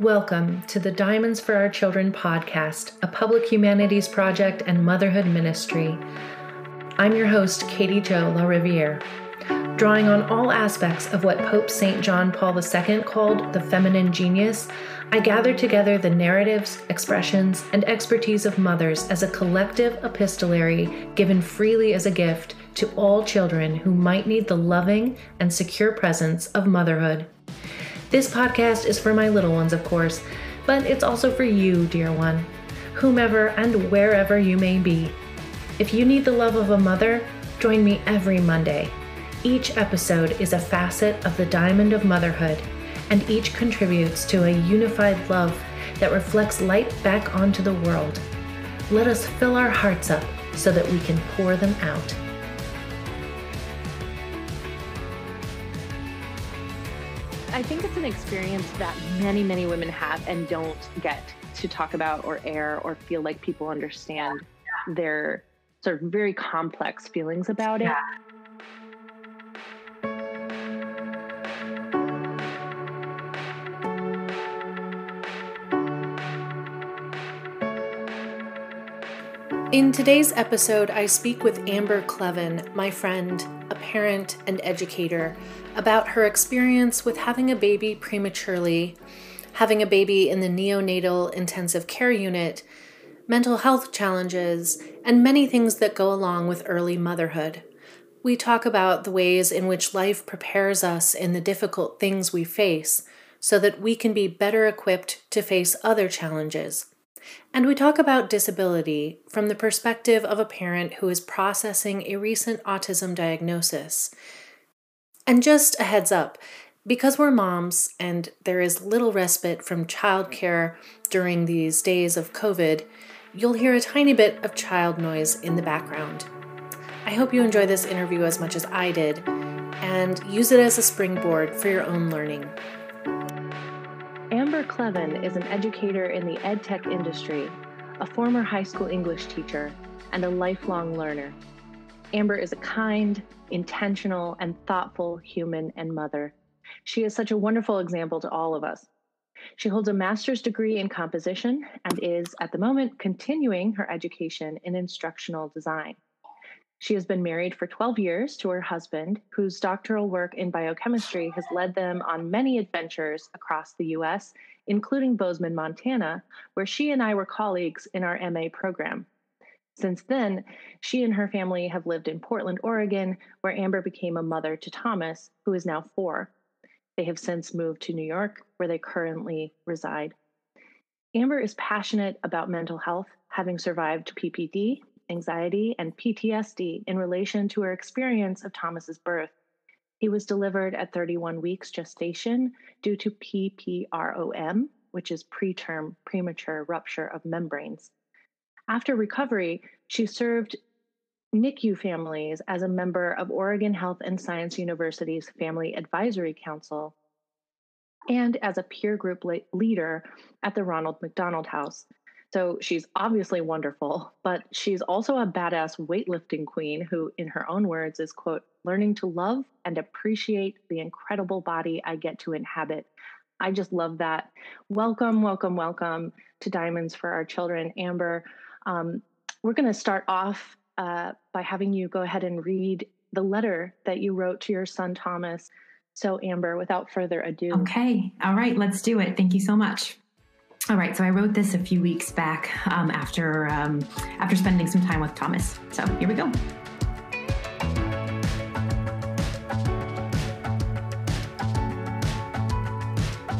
Welcome to the Diamonds for Our Children podcast, a public humanities project and motherhood ministry. I'm your host, Katie Jo La Riviere. Drawing on all aspects of what Pope St. John Paul II called the feminine genius, I gather together the narratives, expressions, and expertise of mothers as a collective epistolary given freely as a gift to all children who might need the loving and secure presence of motherhood. This podcast is for my little ones, of course, but it's also for you, dear one, whomever and wherever you may be. If you need the love of a mother, join me every Monday. Each episode is a facet of the diamond of motherhood, and each contributes to a unified love that reflects light back onto the world. Let us fill our hearts up so that we can pour them out. I think it's an experience that many, many women have and don't get to talk about or air or feel like people understand their sort of very complex feelings about it. In today's episode, I speak with Amber Kleven, my friend, a parent and educator, about her experience with having a baby prematurely, having a baby in the neonatal intensive care unit, mental health challenges, and many things that go along with early motherhood. We talk about the ways in which life prepares us in the difficult things we face so that we can be better equipped to face other challenges and we talk about disability from the perspective of a parent who is processing a recent autism diagnosis. And just a heads up, because we're moms and there is little respite from childcare during these days of COVID, you'll hear a tiny bit of child noise in the background. I hope you enjoy this interview as much as I did and use it as a springboard for your own learning. Amber Kleven is an educator in the edtech industry, a former high school English teacher, and a lifelong learner. Amber is a kind, intentional, and thoughtful human and mother. She is such a wonderful example to all of us. She holds a master's degree in composition and is, at the moment, continuing her education in instructional design. She has been married for 12 years to her husband, whose doctoral work in biochemistry has led them on many adventures across the US, including Bozeman, Montana, where she and I were colleagues in our MA program. Since then, she and her family have lived in Portland, Oregon, where Amber became a mother to Thomas, who is now four. They have since moved to New York, where they currently reside. Amber is passionate about mental health, having survived PPD anxiety, and PTSD in relation to her experience of Thomas's birth. He was delivered at 31 weeks gestation due to PPROM, which is preterm premature rupture of membranes. After recovery, she served NICU families as a member of Oregon Health and Science University's Family Advisory Council and as a peer group leader at the Ronald McDonald House, so she's obviously wonderful, but she's also a badass weightlifting queen who, in her own words, is, quote, learning to love and appreciate the incredible body I get to inhabit. I just love that. Welcome, welcome, welcome to Diamonds for Our Children, Amber. Um, we're going to start off uh, by having you go ahead and read the letter that you wrote to your son, Thomas. So, Amber, without further ado. Okay. All right. Let's do it. Thank you so much. All right, so I wrote this a few weeks back um, after um, after spending some time with Thomas. So here we go.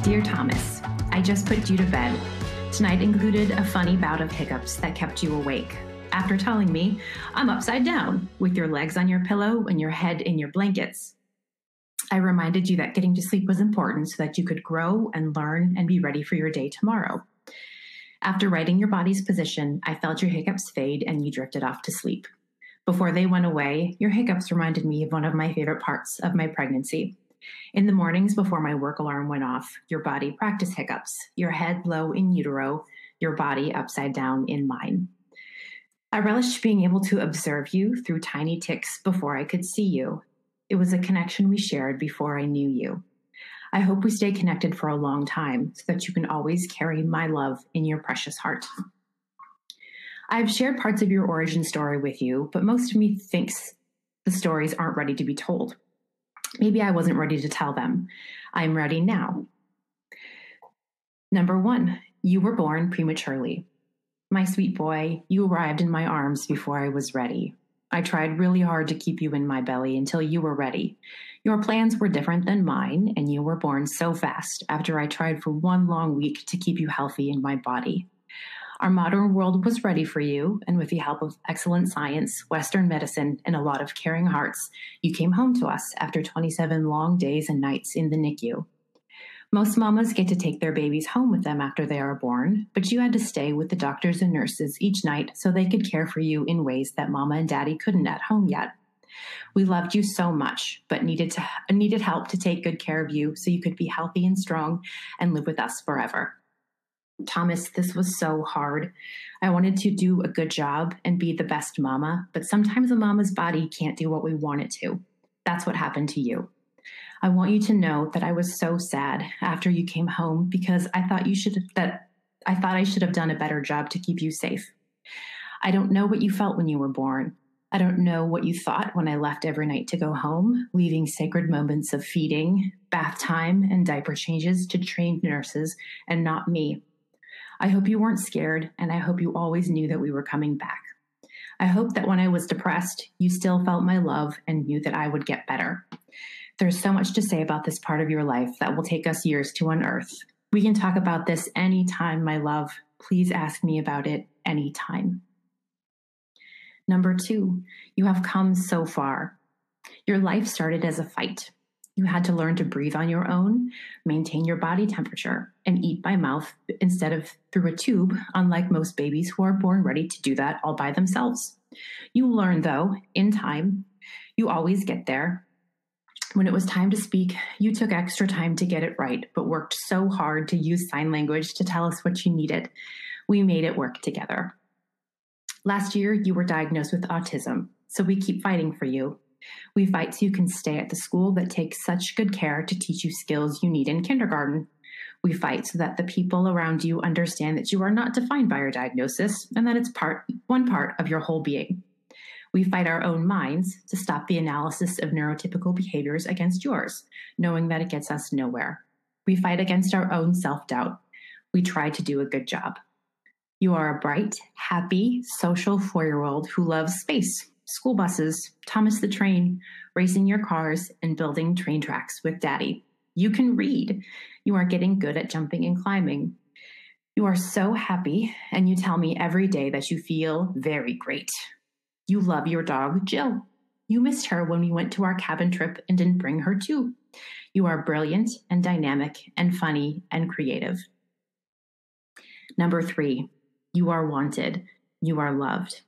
Dear Thomas, I just put you to bed. Tonight included a funny bout of hiccups that kept you awake. After telling me, I'm upside down, with your legs on your pillow and your head in your blankets. I reminded you that getting to sleep was important so that you could grow and learn and be ready for your day tomorrow. After righting your body's position, I felt your hiccups fade and you drifted off to sleep. Before they went away, your hiccups reminded me of one of my favorite parts of my pregnancy. In the mornings before my work alarm went off, your body practiced hiccups, your head low in utero, your body upside down in mine. I relished being able to observe you through tiny ticks before I could see you, it was a connection we shared before I knew you. I hope we stay connected for a long time so that you can always carry my love in your precious heart. I've shared parts of your origin story with you, but most of me thinks the stories aren't ready to be told. Maybe I wasn't ready to tell them. I'm ready now. Number one, you were born prematurely. My sweet boy, you arrived in my arms before I was ready. I tried really hard to keep you in my belly until you were ready. Your plans were different than mine, and you were born so fast after I tried for one long week to keep you healthy in my body. Our modern world was ready for you, and with the help of excellent science, Western medicine, and a lot of caring hearts, you came home to us after 27 long days and nights in the NICU. Most mamas get to take their babies home with them after they are born, but you had to stay with the doctors and nurses each night so they could care for you in ways that mama and daddy couldn't at home yet. We loved you so much, but needed to needed help to take good care of you so you could be healthy and strong and live with us forever. Thomas, this was so hard. I wanted to do a good job and be the best mama, but sometimes a mama's body can't do what we want it to. That's what happened to you. I want you to know that I was so sad after you came home because I thought you should that I thought I should have done a better job to keep you safe. I don't know what you felt when you were born. I don't know what you thought when I left every night to go home, leaving sacred moments of feeding, bath time, and diaper changes to trained nurses and not me. I hope you weren't scared, and I hope you always knew that we were coming back. I hope that when I was depressed, you still felt my love and knew that I would get better. There's so much to say about this part of your life that will take us years to unearth. We can talk about this anytime, my love. Please ask me about it anytime. Number two, you have come so far. Your life started as a fight. You had to learn to breathe on your own, maintain your body temperature, and eat by mouth instead of through a tube, unlike most babies who are born ready to do that all by themselves. You learn, though, in time. You always get there, when it was time to speak, you took extra time to get it right, but worked so hard to use sign language to tell us what you needed. We made it work together. Last year, you were diagnosed with autism, so we keep fighting for you. We fight so you can stay at the school that takes such good care to teach you skills you need in kindergarten. We fight so that the people around you understand that you are not defined by your diagnosis and that it's part one part of your whole being. We fight our own minds to stop the analysis of neurotypical behaviors against yours, knowing that it gets us nowhere. We fight against our own self doubt. We try to do a good job. You are a bright, happy, social four year old who loves space, school buses, Thomas the Train, racing your cars, and building train tracks with daddy. You can read. You are getting good at jumping and climbing. You are so happy, and you tell me every day that you feel very great. You love your dog, Jill. You missed her when we went to our cabin trip and didn't bring her too. You are brilliant and dynamic and funny and creative. Number three, you are wanted. You are loved.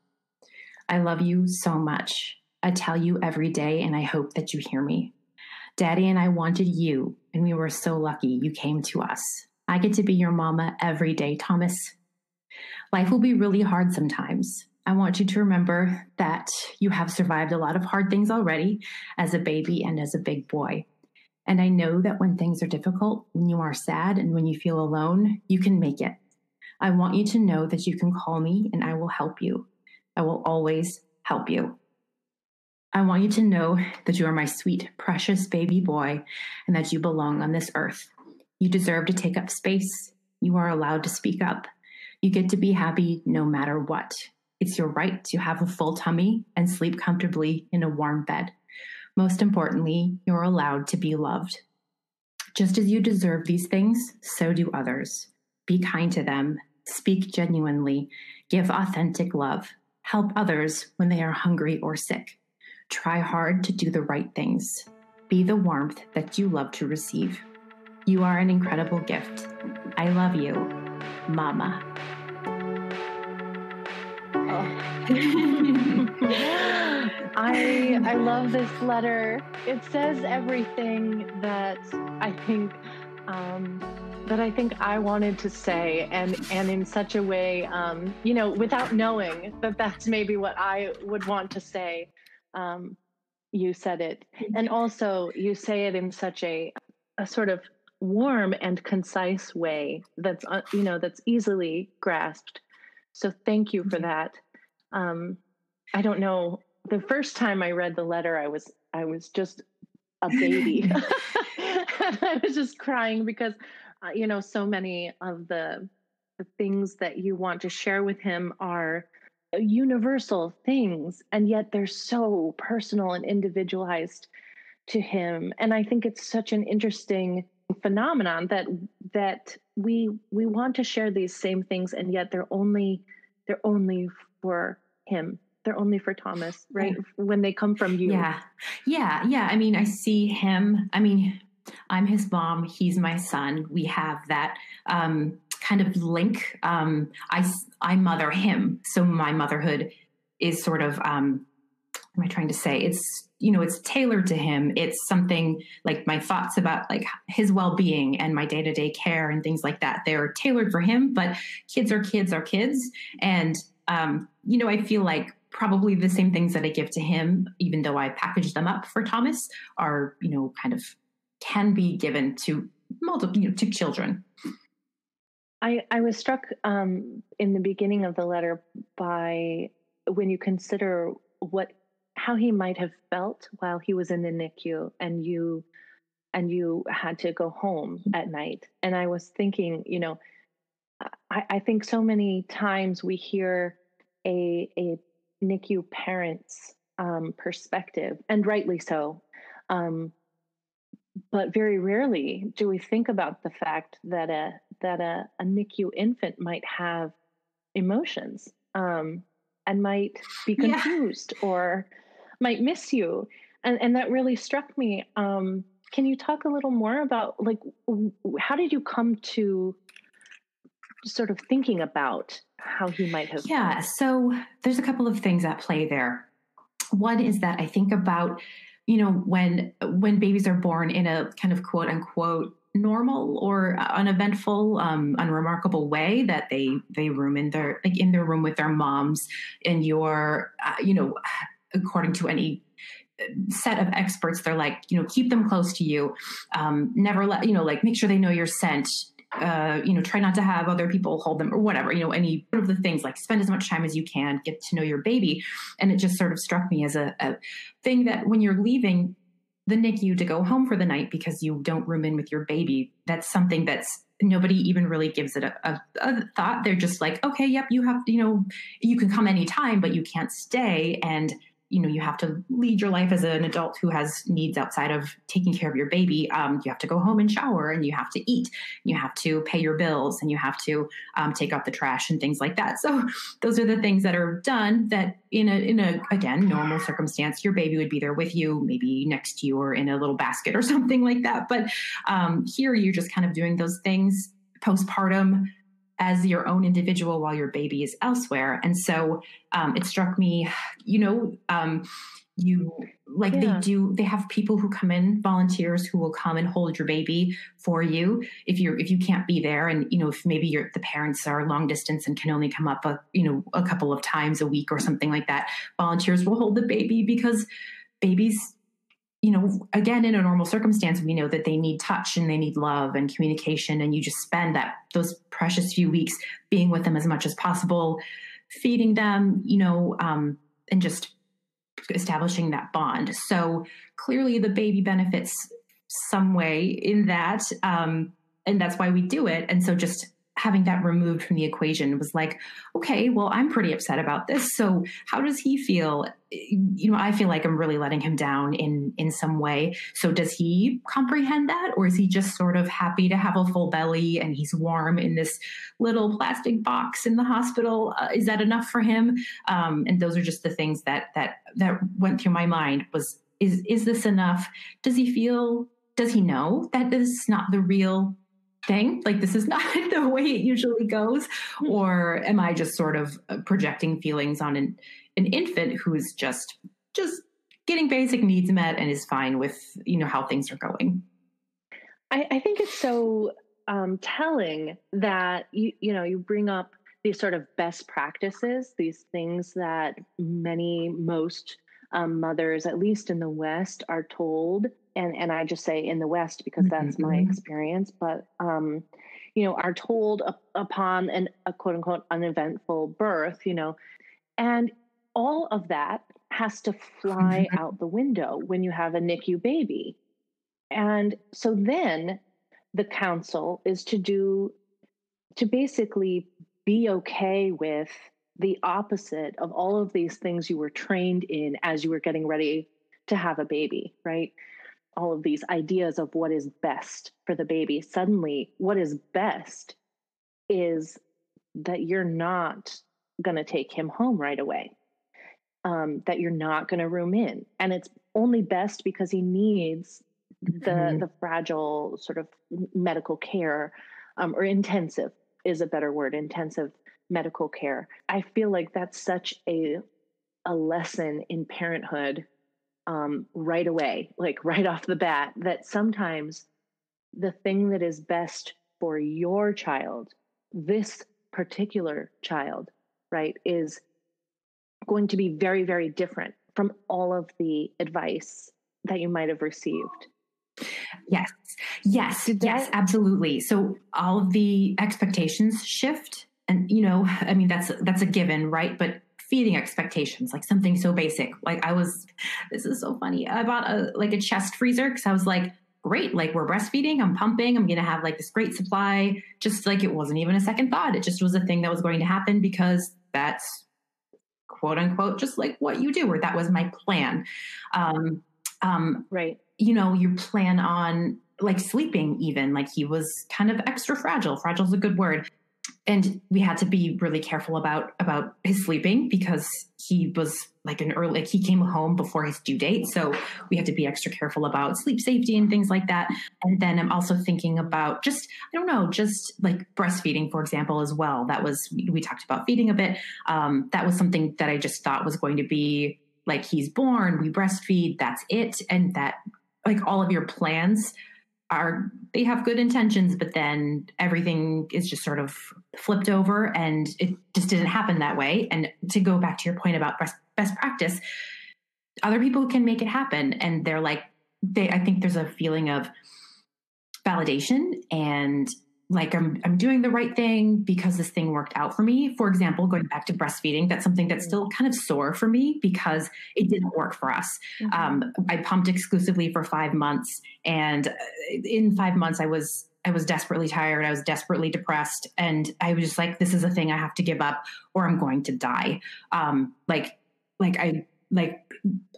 I love you so much. I tell you every day, and I hope that you hear me. Daddy and I wanted you, and we were so lucky you came to us. I get to be your mama every day, Thomas. Life will be really hard sometimes. I want you to remember that you have survived a lot of hard things already as a baby and as a big boy. And I know that when things are difficult, when you are sad and when you feel alone, you can make it. I want you to know that you can call me and I will help you. I will always help you. I want you to know that you are my sweet, precious baby boy and that you belong on this earth. You deserve to take up space. You are allowed to speak up. You get to be happy no matter what. It's your right to have a full tummy and sleep comfortably in a warm bed. Most importantly, you're allowed to be loved. Just as you deserve these things, so do others. Be kind to them, speak genuinely, give authentic love, help others when they are hungry or sick. Try hard to do the right things. Be the warmth that you love to receive. You are an incredible gift. I love you, Mama. I I love this letter. It says everything that I think um, that I think I wanted to say, and and in such a way, um, you know, without knowing that that's maybe what I would want to say. Um, you said it, and also you say it in such a a sort of warm and concise way that's uh, you know that's easily grasped so thank you for that um, i don't know the first time i read the letter i was i was just a baby. I was just crying because uh, you know so many of the the things that you want to share with him are universal things and yet they're so personal and individualized to him and i think it's such an interesting phenomenon that that we we want to share these same things and yet they're only they're only for him. They're only for thomas right. when they come from you. Yeah. Yeah yeah. I mean i see him. I mean i'm his mom. He's my son. We have that um kind of link. Um i i mother him. So my motherhood is sort of um what am i trying to say? It's you know it's tailored to him. It's something like my thoughts about like his well-being and my day-to-day care and things like that. They're tailored for him but kids are kids are kids. And um, you know i feel like probably the same things that i give to him even though i package them up for thomas are you know kind of can be given to multiple you know to children i i was struck um, in the beginning of the letter by when you consider what how he might have felt while he was in the NICU and you and you had to go home at night. And I was thinking, you know, I, I think so many times we hear a a NICU parent's um, perspective, and rightly so. Um, but very rarely do we think about the fact that a that a, a NICU infant might have emotions um, and might be confused yeah. or might miss you and and that really struck me um, can you talk a little more about like how did you come to sort of thinking about how he might have yeah so there's a couple of things at play there. One is that i think about you know when when babies are born in a kind of quote unquote normal or uneventful um, unremarkable way that they they room in their like in their room with their moms and you're uh, you know according to any uh, set of experts they're like you know keep them close to you. Um, never let you know like make sure they know your scent uh, you know try not to have other people hold them or whatever you know any of the things like spend as much time as you can get to know your baby. And it just sort of struck me as a, a thing that when you're leaving the NICU to go home for the night because you don't room in with your baby that's something that's nobody even really gives it a, a, a, thought. They're just like okay yep you have you know you can come anytime but you can't stay. And you know you have to lead your life as an adult who has needs outside of taking care of your baby um, you have to go home and shower and you have to eat you have to pay your bills and you have to um, take out the trash and things like that. So those are the things that are done that in a in a again normal circumstance your baby would be there with you maybe next to you or in a little basket or something like that. But um, here you're just kind of doing those things postpartum as your own individual while your baby is elsewhere. And so um, it struck me, you know, um, you like yeah. they do they have people who come in volunteers who will come and hold your baby for you if you're if you can't be there and you know if maybe your the parents are long distance and can only come up a you know a couple of times a week or something like that volunteers will hold the baby because babies you know, again, in a normal circumstance, we know that they need touch and they need love and communication. And you just spend that, those precious few weeks being with them as much as possible, feeding them, you know, um, and just establishing that bond. So clearly the baby benefits some way in that. Um, and that's why we do it. And so just having that removed from the equation was like, okay, well, I'm pretty upset about this. So how does he feel? You know, I feel like I'm really letting him down in in some way. So does he comprehend that, or is he just sort of happy to have a full belly and he's warm in this little plastic box in the hospital? Uh, is that enough for him? Um, and those are just the things that that that went through my mind. Was is is this enough? Does he feel? Does he know that this is not the real thing. Like this is not the way it usually goes. Hmm. or am i just sort of uh, projecting feelings on an, an infant who's just just getting basic needs met and is fine with you know how things are going? I, I think it's so um, telling that you you know you bring up these sort of best practices these things that many most um, mothers at least in the west are told and and I just say in the West because that's mm-hmm. my experience, but um, you know, are told up, upon an, a quote unquote uneventful birth, you know, and all of that has to fly mm-hmm. out the window when you have a NICU baby. And so then the counsel is to do, to basically be okay with the opposite of all of these things you were trained in as you were getting ready to have a baby, right? All of these ideas of what is best for the baby. Suddenly, what is best is that you're not going to take him home right away, um, that you're not going to room in. And it's only best because he needs the, mm-hmm. the fragile sort of medical care um, or intensive is a better word, intensive medical care. I feel like that's such a a lesson in parenthood um, right away, like right off the bat, that sometimes the thing that is best for your child, this particular child, right, is going to be very, very different from all of the advice that you might have received. Yes, yes, yes, absolutely. So all of the expectations shift, and you know, I mean, that's that's a given, right? But feeding expectations, like something so basic. Like I was, this is so funny. I bought a like a chest freezer because I was like, great, like we're breastfeeding, I'm pumping, I'm gonna have like this great supply. Just like it wasn't even a second thought. It just was a thing that was going to happen because that's quote unquote just like what you do, or that was my plan. Um, um, right. You know, you plan on like sleeping even like he was kind of extra fragile fragile is a good word and we had to be really careful about about his sleeping because he was like an early like he came home before his due date. So we had to be extra careful about sleep safety and things like that. And then i'm also thinking about just i don't know just like breastfeeding for example as well. That was we talked about feeding a bit. Um, that was something that i just thought was going to be like he's born we breastfeed that's it. And that like all of your plans are they have good intentions but then everything is just sort of flipped over and it just didn't happen that way. And to go back to your point about best, best practice other people can make it happen. And they're like they i think there's a feeling of validation and like I'm I'm doing the right thing because this thing worked out for me. For example, going back to breastfeeding, that's something that's still kind of sore for me because it didn't work for us. Mm-hmm. Um, I pumped exclusively for five months, and uh, in five months, I was I was desperately tired. I was desperately depressed, and I was just like, "This is a thing I have to give up, or I'm going to die." Um, like, like I like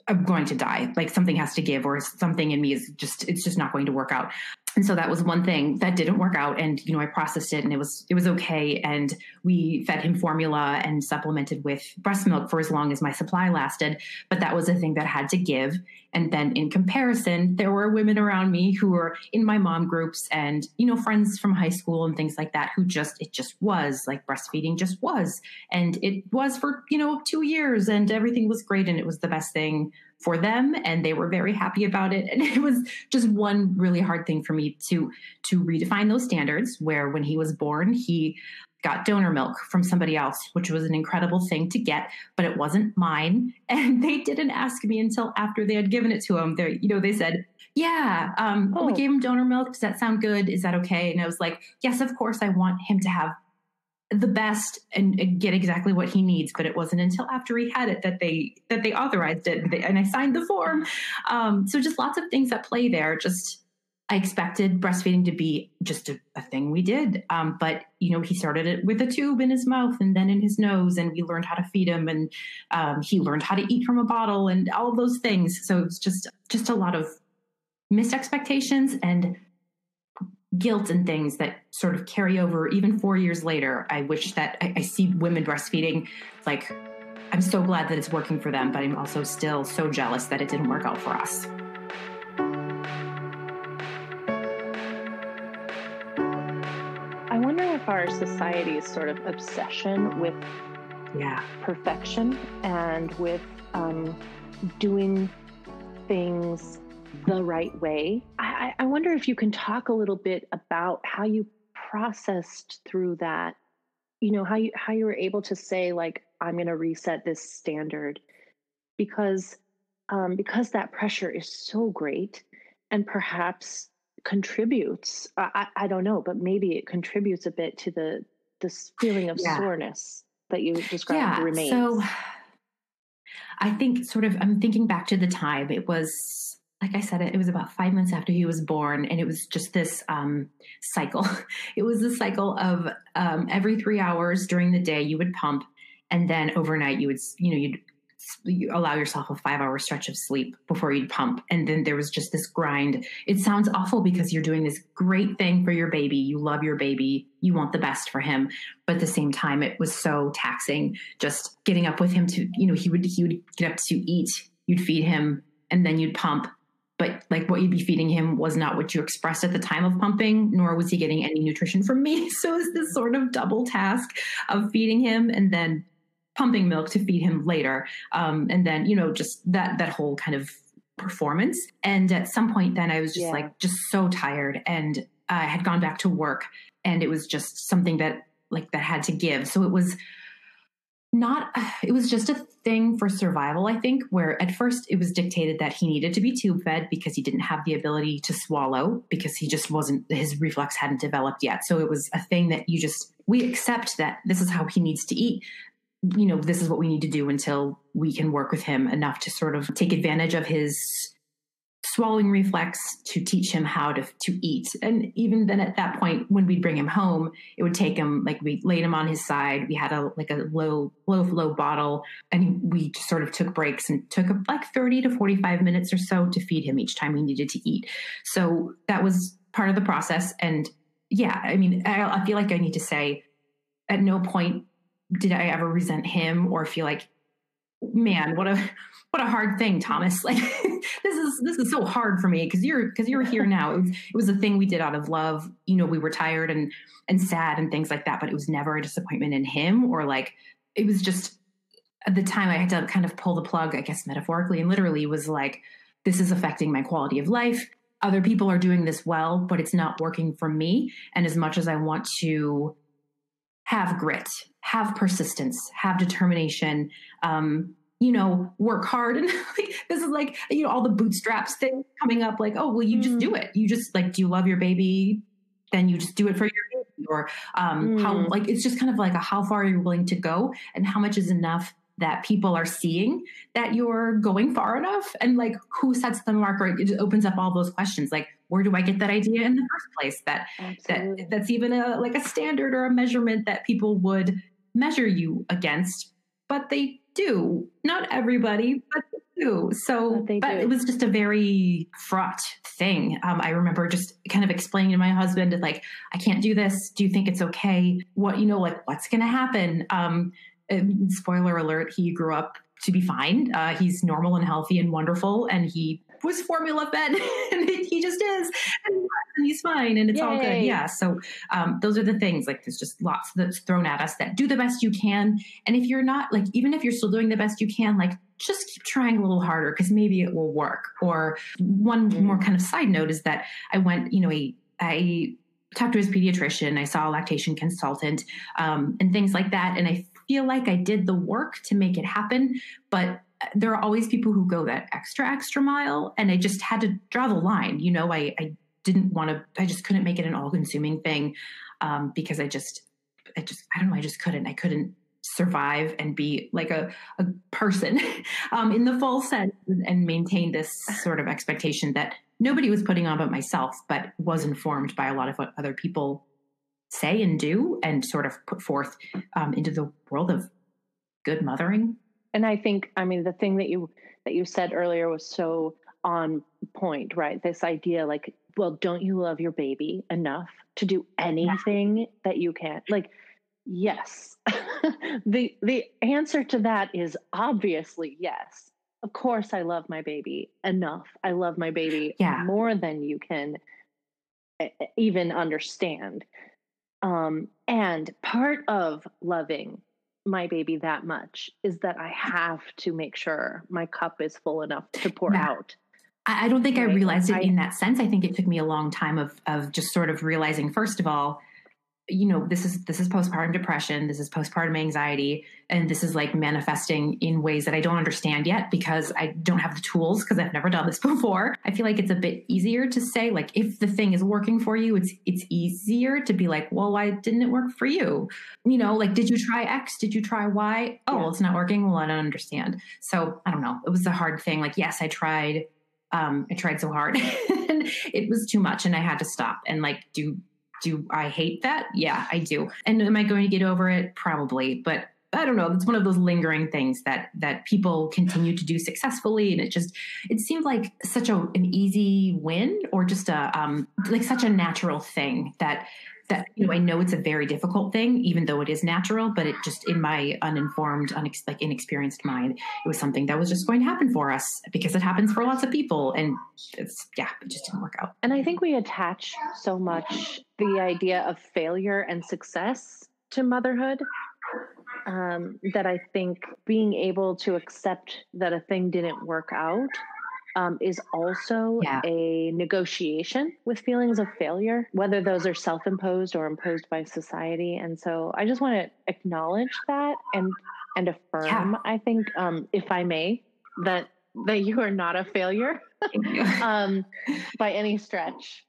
I'm going to die. Like something has to give, or something in me is just it's just not going to work out and so that was one thing that didn't work out. And you know i processed it and it was it was okay. And we fed him formula and supplemented with breast milk for as long as my supply lasted. But that was a thing that had to give. And then in comparison there were women around me who were in my mom groups and you know friends from high school and things like that who just it just was like breastfeeding just was. And it was for you know 2 years and everything was great and it was the best thing for them and they were very happy about it. And it was just one really hard thing for me to to redefine those standards where when he was born he got donor milk from somebody else which was an incredible thing to get but it wasn't mine. And they didn't ask me until after they had given it to him. They you know they said yeah um, oh. we gave him donor milk. Does that sound good? Is that okay? And i was like yes of course i want him to have the best and get exactly what he needs but it wasn't until after he had it that they that they authorized it and i signed the form. Um, so just lots of things that play there. Just i expected breastfeeding to be just a, a thing we did. Um, but you know he started it with a tube in his mouth and then in his nose and we learned how to feed him and um, he learned how to eat from a bottle and all those things. So it's just just a lot of missed expectations and guilt and things that sort of carry over even four years later. I wish that I, I, see women breastfeeding like I'm so glad that it's working for them, but I'm also still so jealous that it didn't work out for us. I wonder if our society's sort of obsession with yeah perfection and with um, doing things the right way. I, I wonder if you can talk a little bit about how you processed through that. You know how you how you were able to say like I'm going to reset this standard because um, because that pressure is so great and perhaps contributes I, I don't know but maybe it contributes a bit to the this feeling of yeah. soreness that you described yeah, remains so i think sort of i'm thinking back to the time it was like I said, it was about five months after he was born, and it was just this um, cycle. It was the cycle of um, every three hours during the day you would pump, and then overnight you would, you know, you'd you allow yourself a five hour stretch of sleep before you'd pump. And then there was just this grind. It sounds awful because you're doing this great thing for your baby. You love your baby. You want the best for him. But at the same time, it was so taxing just getting up with him to, you know, he would, he would get up to eat, you'd feed him, and then you'd pump but like what you'd be feeding him was not what you expressed at the time of pumping, nor was he getting any nutrition from me. So it's this sort of double task of feeding him and then pumping milk to feed him later. Um, and then, you know, just that that whole kind of performance. And at some point then I was just yeah. like just so tired and I had gone back to work and it was just something that like that had to give. So it was not it was just a thing for survival i think where at first it was dictated that he needed to be tube fed because he didn't have the ability to swallow because he just wasn't his reflex hadn't developed yet. So it was a thing that you just we accept that this is how he needs to eat. You know this is what we need to do until we can work with him enough to sort of take advantage of his swallowing reflex to teach him how to to eat. And even then, at that point, when we'd bring him home, it would take him like we laid him on his side. We had a like a low low flow bottle, and we just sort of took breaks and took like thirty to forty five minutes or so to feed him each time he needed to eat. So that was part of the process. And yeah, I mean, I, I feel like I need to say, at no point did I ever resent him or feel like man, what a what a hard thing, Thomas. Like this is this is so hard for me because you're because you're here now. It was, it was a thing we did out of love. You know, we were tired and and sad and things like that, but it was never a disappointment in him or like it was just at the time I had to kind of pull the plug, I guess metaphorically and literally was like, this is affecting my quality of life. Other people are doing this well, but it's not working for me. And as much as I want to have grit, have persistence, have determination, um, you know, work hard. And like, this is like, you know, all the bootstraps thing coming up like, oh, well, you mm. just do mm. it. You just like, do you love your baby? Then you just do it for your baby. Or um, mm. how, like, it's just kind of like a how far are you're willing to go and how much is enough that people are seeing that you're going far enough and like who sets the marker it opens up all those questions like where do i get that idea in the first place that that that's even a like a standard or a measurement that people would measure you against but they do. Not everybody, but they do. So, but, but it was just a very fraught thing. Um, I remember just kind of explaining to my husband, like, I can't do this. Do you think it's okay? What, you know, like, what's going to happen? Um, spoiler alert, he grew up to be fine. Uh, he's normal and healthy and wonderful, and he was formula fed, and he just is, and he's fine, and it's Yay. all good. Yeah. So um, those are the things. Like there's just lots that's thrown at us that do the best you can, and if you're not like, even if you're still doing the best you can, like just keep trying a little harder because maybe it will work. Or one mm-hmm. more kind of side note is that I went, you know, I, I talked to his pediatrician, I saw a lactation consultant, um, and things like that, and I feel like I did the work to make it happen, but there are always people who go that extra extra mile and i just had to draw the line you know i, I didn't want to i just couldn't make it an all consuming thing um, because i just i just i don't know i just couldn't i couldn't survive and be like a, a person um, in the full sense and maintain this sort of expectation that nobody was putting on but myself but was informed by a lot of what other people say and do and sort of put forth um, into the world of good mothering and i think i mean the thing that you that you said earlier was so on point right? This idea like well don't you love your baby enough to do anything that you can like yes. The the answer to that is obviously yes. Of course i love my baby enough. I love my baby yeah. more than you can even understand. Um, and part of loving my baby that much is that I have to make sure my cup is full enough to pour yeah. out. I don't think right? I realized it I, in that sense. I think it took me a long time of of just sort of realizing, first of all, you know this is this is postpartum depression this is postpartum anxiety and this is like manifesting in ways that i don't understand yet because i don't have the tools because i've never done this before. I feel like it's a bit easier to say like if the thing is working for you it's it's easier to be like well why didn't it work for you? You know like did you try x? Did you try y? Oh yeah. well, it's not working. Well i don't understand. So i don't know. It was a hard thing. Like yes i tried um i tried so hard and it was too much and i had to stop and like do do I hate that? Yeah, I do. And am I going to get over it? Probably, but I don't know. It's one of those lingering things that that people continue to do successfully, and it just it seemed like such a, an easy win, or just a um, like such a natural thing that that you know I know it's a very difficult thing, even though it is natural. But it just in my uninformed, unex- like inexperienced mind, it was something that was just going to happen for us because it happens for lots of people, and it's yeah, it just didn't work out. And I think we attach so much the idea of failure and success to motherhood um, that I think being able to accept that a thing didn't work out um, is also yeah. a negotiation with feelings of failure, whether those are self imposed or imposed by society. And so I just want to acknowledge that and and affirm, yeah. I think, um, if I may, that that you are not a failure um, by any stretch.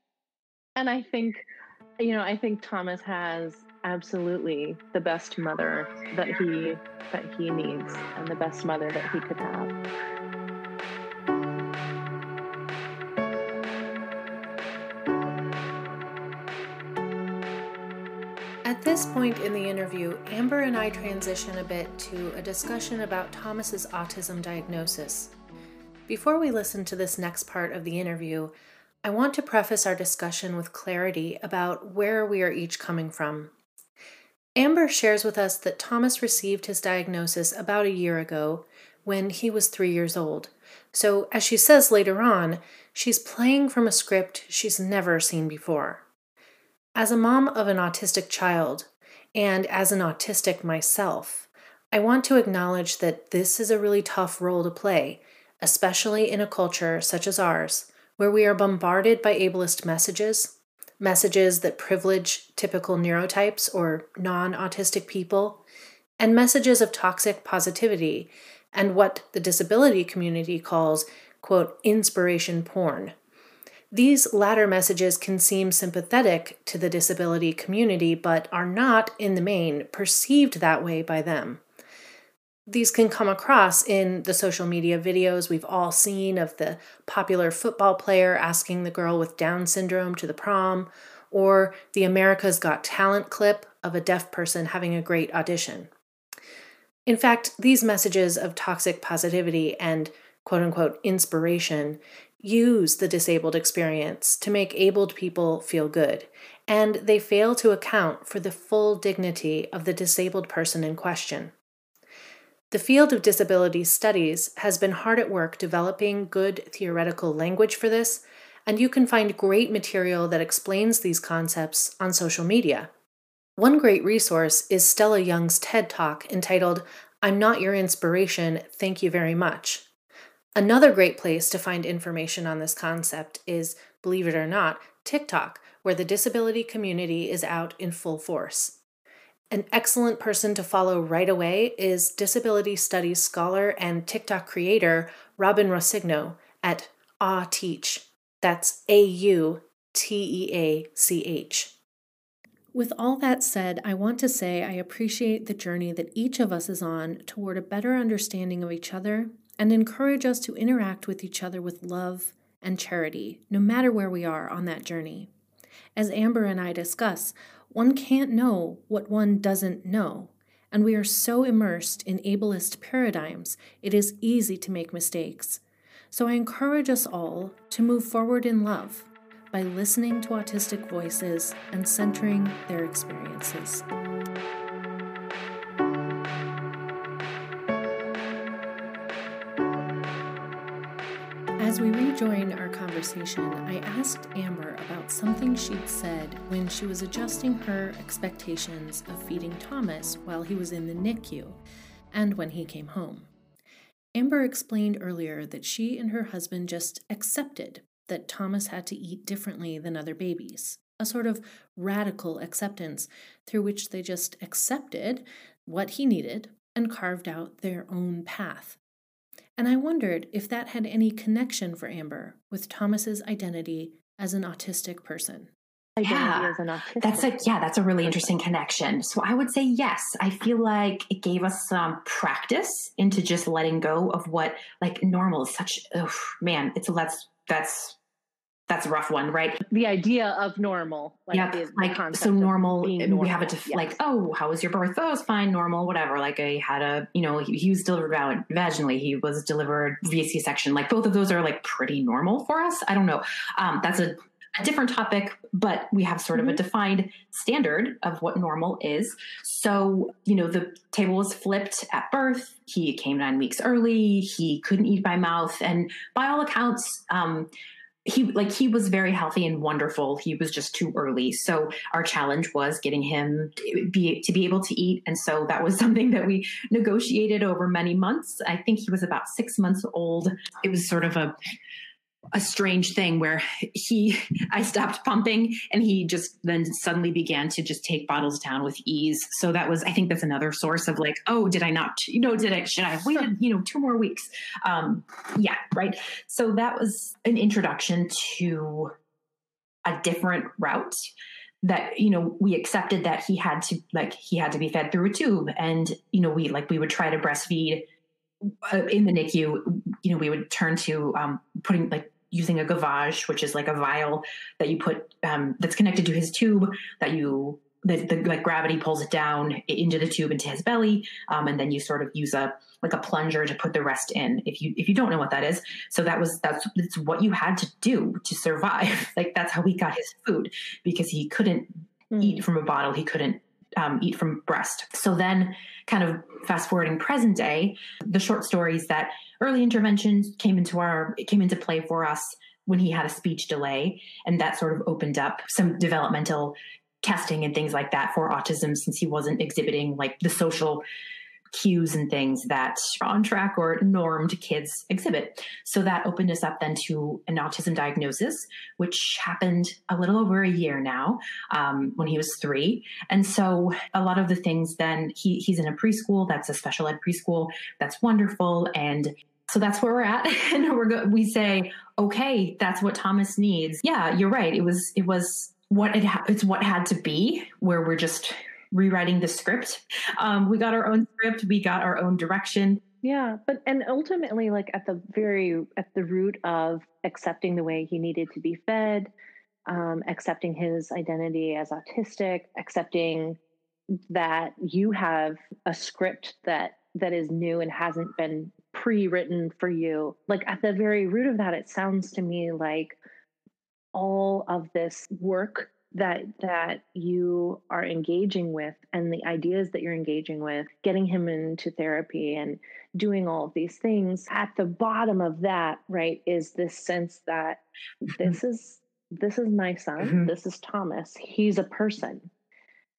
And I think, you know, I think Thomas has absolutely the best mother that he that he needs and the best mother that he could have. This point in the interview, Amber and I transition a bit to a discussion about Thomas's autism diagnosis. Before we listen to this next part of the interview, I want to preface our discussion with clarity about where we are each coming from. Amber shares with us that Thomas received his diagnosis about a year ago when he was three years old. So, as she says later on, she's playing from a script she's never seen before. As a mom of an autistic child, and as an autistic myself, I want to acknowledge that this is a really tough role to play, especially in a culture such as ours, where we are bombarded by ableist messages messages that privilege typical neurotypes or non autistic people, and messages of toxic positivity and what the disability community calls, quote, inspiration porn. These latter messages can seem sympathetic to the disability community, but are not, in the main, perceived that way by them. These can come across in the social media videos we've all seen of the popular football player asking the girl with Down syndrome to the prom, or the America's Got Talent clip of a deaf person having a great audition. In fact, these messages of toxic positivity and quote unquote inspiration use the disabled experience to make abled people feel good, and they fail to account for the full dignity of the disabled person in question. The field of disability studies has been hard at work developing good theoretical language for this, and you can find great material that explains these concepts on social media. One great resource is Stella Young's TED Talk entitled, I'm Not Your Inspiration, Thank You Very Much. Another great place to find information on this concept is, believe it or not, TikTok, where the disability community is out in full force. An excellent person to follow right away is disability studies scholar and TikTok creator Robin Roscigno at Aw Teach. That's A U T E A C H. With all that said, I want to say I appreciate the journey that each of us is on toward a better understanding of each other and encourage us to interact with each other with love and charity, no matter where we are on that journey. As Amber and I discuss, one can't know what one doesn't know. And we are so immersed in ableist paradigms, it is easy to make mistakes. So I encourage us all to move forward in love by listening to autistic voices and centering their experiences. As we rejoin our conversation, I asked Amber about something she'd said when she was adjusting her expectations of feeding Thomas while he was in the NICU and when he came home. Amber explained earlier that she and her husband just accepted that Thomas had to eat differently than other babies. a sort of radical acceptance through which they just accepted what he needed and carved out their own path. And I wondered if that had any connection for Amber with Thomas's identity as an autistic person. Yeah, that's a yeah, that's a really interesting connection. So I would say yes. I feel like it gave us some practice into just letting go of what like normal is such. Oh man, it's that's that's that's a rough one, right? The idea of normal, like yeah, the, like the so normal, normal. We have a to yes. like, oh, how was your birth? Oh, it's fine, normal, whatever. Like I had a, you know, he, he was delivered vaginally. He was delivered via C-section. Like both of those are like pretty normal for us. I don't know. Um, that's a a different topic, but we have sort mm-hmm. of a mm-hmm. defined standard of what normal is. So, you know, the table was flipped at birth. He came nine weeks early. He couldn't eat by mouth. And by all accounts, um, he like he was very healthy and wonderful. He was just too early. So our challenge was getting him to be to be able to eat, and so that was something that we negotiated over many months. I think he was about six months old. It was sort of a a strange thing where he I stopped pumping and he just then suddenly began to just take bottles down with ease. So that was I think that's another source of like, oh, did I not you know, did I should I have waited, you know, two more weeks? Um yeah, right. So that was an introduction to a different route that you know we accepted that he had to like he had to be fed through a tube and you know we like we would try to breastfeed in the NICU, you know, we would turn to um, putting like using a gavage, which is like a vial that you put um, that's connected to his tube that you the, the, like gravity pulls it down into the tube into his belly, um, and then you sort of use a like a plunger to put the rest in. If you if you don't know what that is, so that was that's that's what you had to do to survive. like that's how he got his food because he couldn't mm. eat from a bottle. He couldn't um, eat from breast. So then, kind of fast forwarding present day, the short stories that early interventions came into our came into play for us when he had a speech delay, and that sort of opened up some developmental testing and things like that for autism since he wasn't exhibiting like the social cues and things that on track or normed kids exhibit. So that opened us up then to an autism diagnosis, which happened a little over a year now um, when he was three. And so a lot of the things then he, he's in a preschool that's a special ed preschool that's wonderful and so that's where we're at, and we're go- we say, okay, that's what Thomas needs. Yeah, you're right. It was it was what it ha- it's what had to be. Where we're just rewriting the script. Um, we got our own script, we got our own direction. Yeah, but and ultimately, like at the very at the root of accepting the way he needed to be fed, um, accepting his identity as autistic, accepting that you have a script that that is new and hasn't been pre-written for you. Like at the very root of that, it sounds to me like all of this work that that you are engaging with and the ideas that you're engaging with getting him into therapy and doing all of these things at the bottom of that right is this sense that mm-hmm. this is this is my son mm-hmm. this is thomas he's a person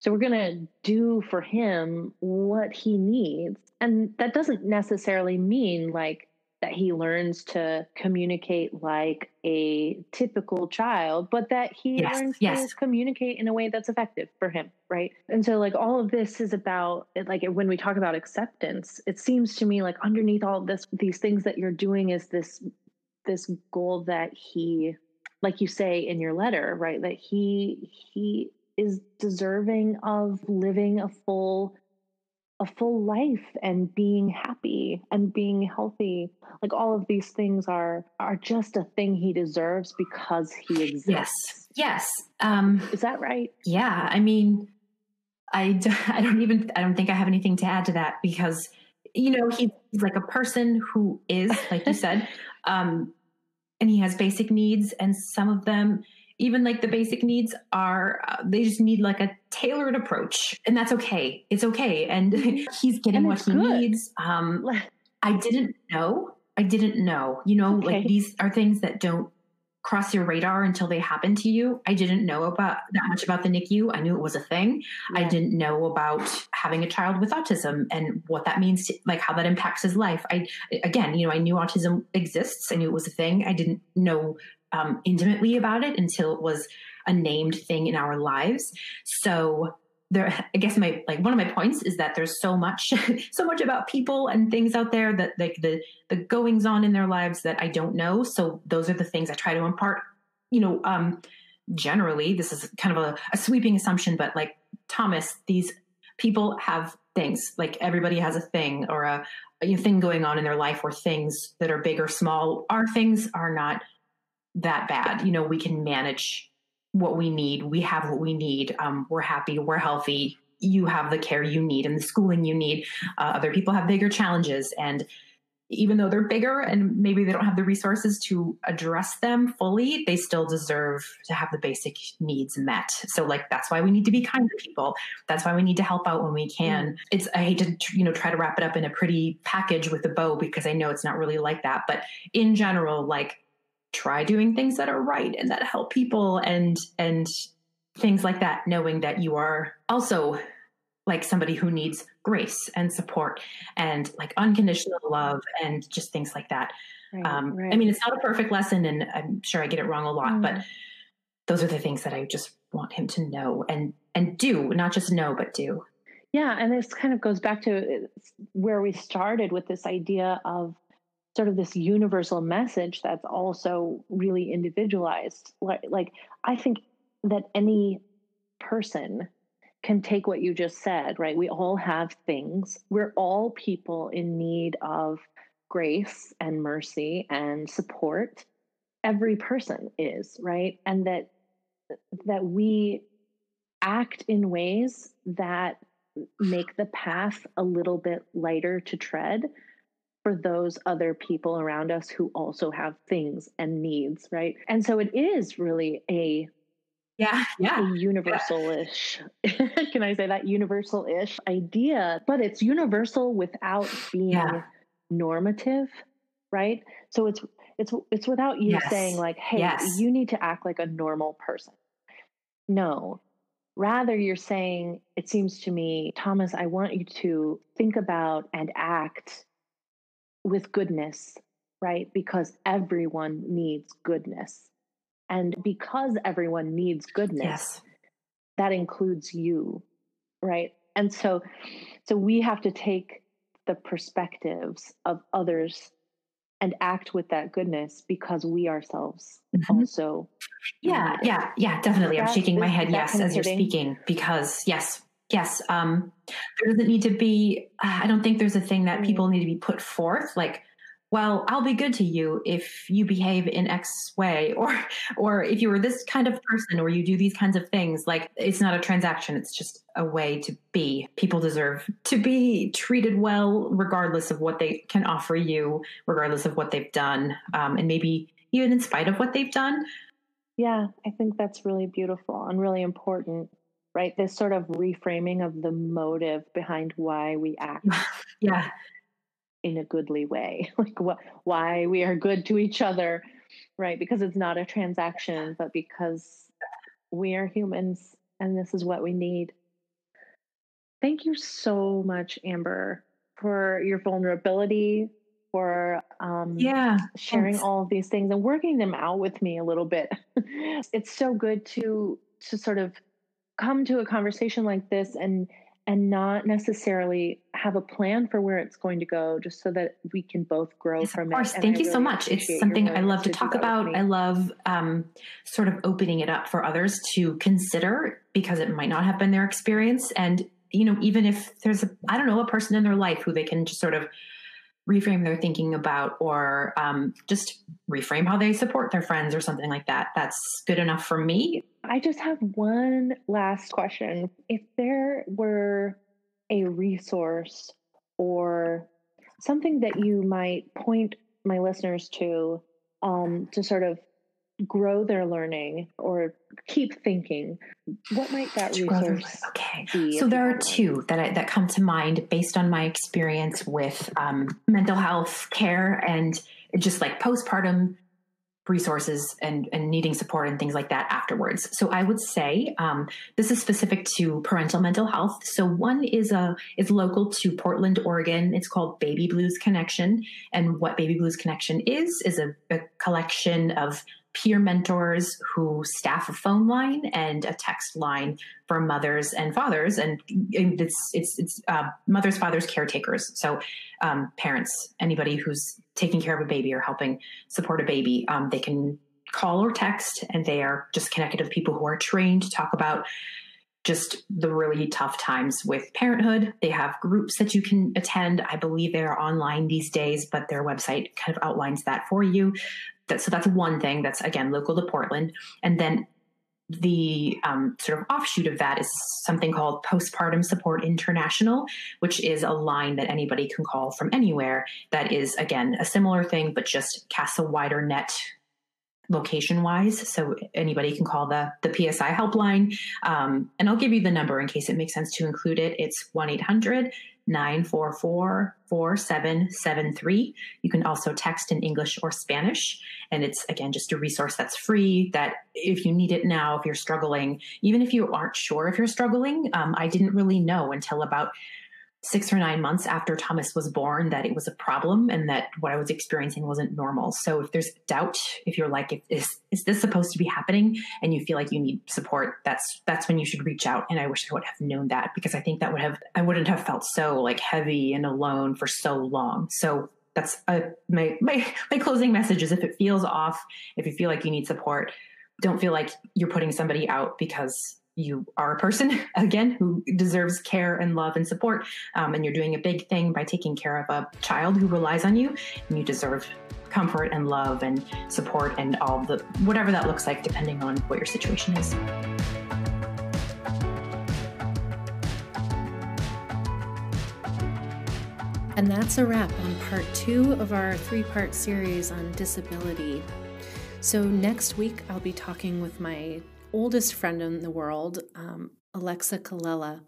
so we're going to do for him what he needs and that doesn't necessarily mean like that he learns to communicate like a typical child, but that he yes, learns yes. to communicate in a way that's effective for him, right? And so, like, all of this is about, like, when we talk about acceptance, it seems to me like underneath all of this, these things that you're doing is this this goal that he, like you say in your letter, right? That he he is deserving of living a full a full life and being happy and being healthy. Like all of these things are are just a thing he deserves because he exists. Yes. Yes um is that right? yeah. I mean I, I don't even i don't think i have anything to add to that because you know he's like a person who is like you said um and he has basic needs and some of them even like the basic needs are uh, they just need like a tailored approach and that's okay it's okay and he's getting and what he good. needs um i didn't know i didn't know you know okay. like these are things that don't cross your radar until they happen to you. I didn't know about that much about the NICU. I knew it was a thing. Yeah. I didn't know about having a child with autism and what that means to, like how that impacts his life. I again, you know, I knew autism exists. I knew it was a thing. I didn't know um, intimately about it until it was a named thing in our lives. So there, I guess my like one of my points is that there's so much, so much about people and things out there that like the the goings on in their lives that I don't know. So those are the things I try to impart. You know, um, generally, this is kind of a, a sweeping assumption, but like Thomas, these people have things like everybody has a thing or a, a thing going on in their life or things that are big or small. Our things are not that bad. You know, we can manage what we need. We have what we need. Um, we're happy. We're healthy. You have the care you need and the schooling you need. Uh, other people have bigger challenges. And even though they're bigger and maybe they don't have the resources to address them fully, they still deserve to have the basic needs met. So like that's why we need to be kind to people. That's why we need to help out when we can. Mm. It's I hate to you know try to wrap it up in a pretty package with a bow because I know it's not really like that, but in general like try doing things that are right and that help people and and things like that knowing that you are also like somebody who needs grace and support and like unconditional love and just things like that. Right, um, right. I mean, it's not a perfect lesson, and I'm sure I get it wrong a lot, mm. but those are the things that I just want him to know and and do, not just know, but do. Yeah, and this kind of goes back to where we started with this idea of sort of this universal message that's also really individualized. Like, like I think that any person can take what you just said, right? We all have things. We're all people in need of grace and mercy and support. Every person is, right? And that that we act in ways that make the path a little bit lighter to tread for those other people around us who also have things and needs, right? And so it is really a yeah, yeah, universal-ish. Yeah. Can I say that universal-ish idea? But it's universal without being yeah. normative, right? So it's it's it's without you yes. saying like, "Hey, yes. you need to act like a normal person." No. Rather, you're saying, it seems to me, Thomas, I want you to think about and act with goodness, right? Because everyone needs goodness and because everyone needs goodness, yes. that includes you, right? And so so we have to take the perspectives of others and act with that goodness because we ourselves mm-hmm. also yeah yeah yeah definitely i'm shaking my head yes as you're speaking because yes yes um there doesn't need to be i don't think there's a thing that mm. people need to be put forth like well, I'll be good to you if you behave in X way, or or if you were this kind of person, or you do these kinds of things. Like it's not a transaction; it's just a way to be. People deserve to be treated well, regardless of what they can offer you, regardless of what they've done, um, and maybe even in spite of what they've done. Yeah, I think that's really beautiful and really important, right? This sort of reframing of the motive behind why we act. yeah in a goodly way like what why we are good to each other right because it's not a transaction but because we are humans and this is what we need thank you so much amber for your vulnerability for um yeah sharing thanks. all of these things and working them out with me a little bit it's so good to to sort of come to a conversation like this and and not necessarily have a plan for where it's going to go just so that we can both grow yes, from of course. it. Thank you really so much. It's something I love to, to talk about. I love um, sort of opening it up for others to consider because it might not have been their experience. And, you know, even if there's a, I don't know, a person in their life who they can just sort of reframe their thinking about or um, just reframe how they support their friends or something like that. That's good enough for me. I just have one last question. If there were a resource or something that you might point my listeners to um, to sort of grow their learning or keep thinking what might that resource okay be so there are two that I, that come to mind based on my experience with um, mental health care and just like postpartum resources and, and needing support and things like that afterwards. So I would say um, this is specific to parental mental health. So one is a is local to Portland, Oregon. It's called Baby Blues Connection, and what Baby Blues Connection is is a, a collection of peer mentors who staff a phone line and a text line for mothers and fathers, and it's it's it's uh, mothers, fathers, caretakers. So um, parents, anybody who's taking care of a baby or helping support a baby, um, they can call or text, and they are just connected with people who are trained to talk about just the really tough times with parenthood. They have groups that you can attend. I believe they are online these days, but their website kind of outlines that for you. That, so that's one thing that's again local to Portland. And then the um, sort of offshoot of that is something called Postpartum Support International, which is a line that anybody can call from anywhere. That is, again, a similar thing, but just casts a wider net location wise. So anybody can call the, the PSI helpline. Um, and I'll give you the number in case it makes sense to include it. It's 1 800 944 4773. You can also text in English or Spanish. And it's, again, just a resource that's free that if you need it now, if you're struggling, even if you aren't sure if you're struggling, um, I didn't really know until about six or nine months after Thomas was born that it was a problem and that what I was experiencing wasn't normal. So if there's doubt, if you're like, is is this supposed to be happening, and you feel like you need support, that's that's when you should reach out. And I wish I would have known that because I think that would have I wouldn't have felt so like heavy and alone for so long. So that's a, my my my closing message is if it feels off, if you feel like you need support, don't feel like you're putting somebody out because you are a person again who deserves care and love and support um, and you're doing a big thing by taking care of a child who relies on you and you deserve comfort and love and support and all the whatever that looks like depending on what your situation is And that's a wrap on part two of our three part series on disability. So, next week, I'll be talking with my oldest friend in the world, um, Alexa Kalela,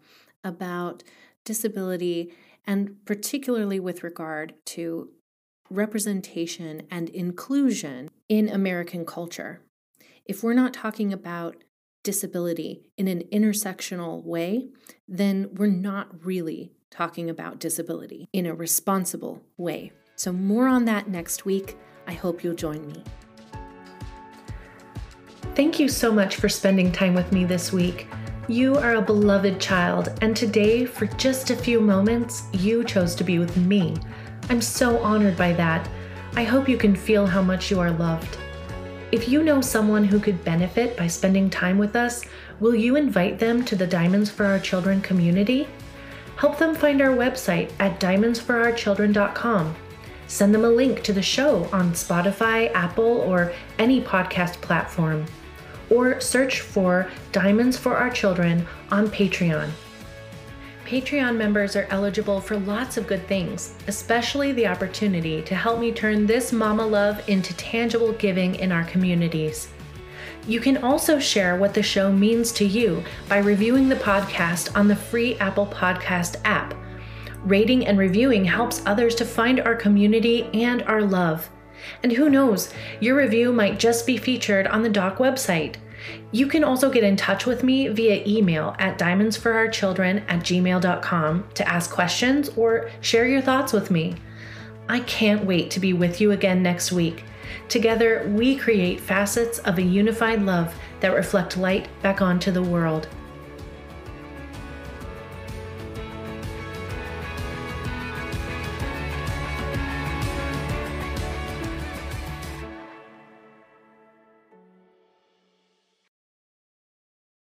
about disability and particularly with regard to representation and inclusion in American culture. If we're not talking about disability in an intersectional way, then we're not really talking about disability in a responsible way. So, more on that next week. I hope you'll join me. Thank you so much for spending time with me this week. You are a beloved child, and today, for just a few moments, you chose to be with me. I'm so honored by that. I hope you can feel how much you are loved. If you know someone who could benefit by spending time with us, will you invite them to the Diamonds for Our Children community? Help them find our website at diamondsforourchildren.com. Send them a link to the show on Spotify, Apple, or any podcast platform or search for Diamonds for Our Children on Patreon. Patreon members are eligible for lots of good things, especially the opportunity to help me turn this mama love into tangible giving in our communities. You can also share what the show means to you by reviewing the podcast on the free Apple Podcast app. Rating and reviewing helps others to find our community and our love. And who knows, your review might just be featured on the doc website. You can also get in touch with me via email at diamondsforourchildren at gmail.com to ask questions or share your thoughts with me. I can't wait to be with you again next week. Together, we create facets of a unified love that reflect light back onto the world.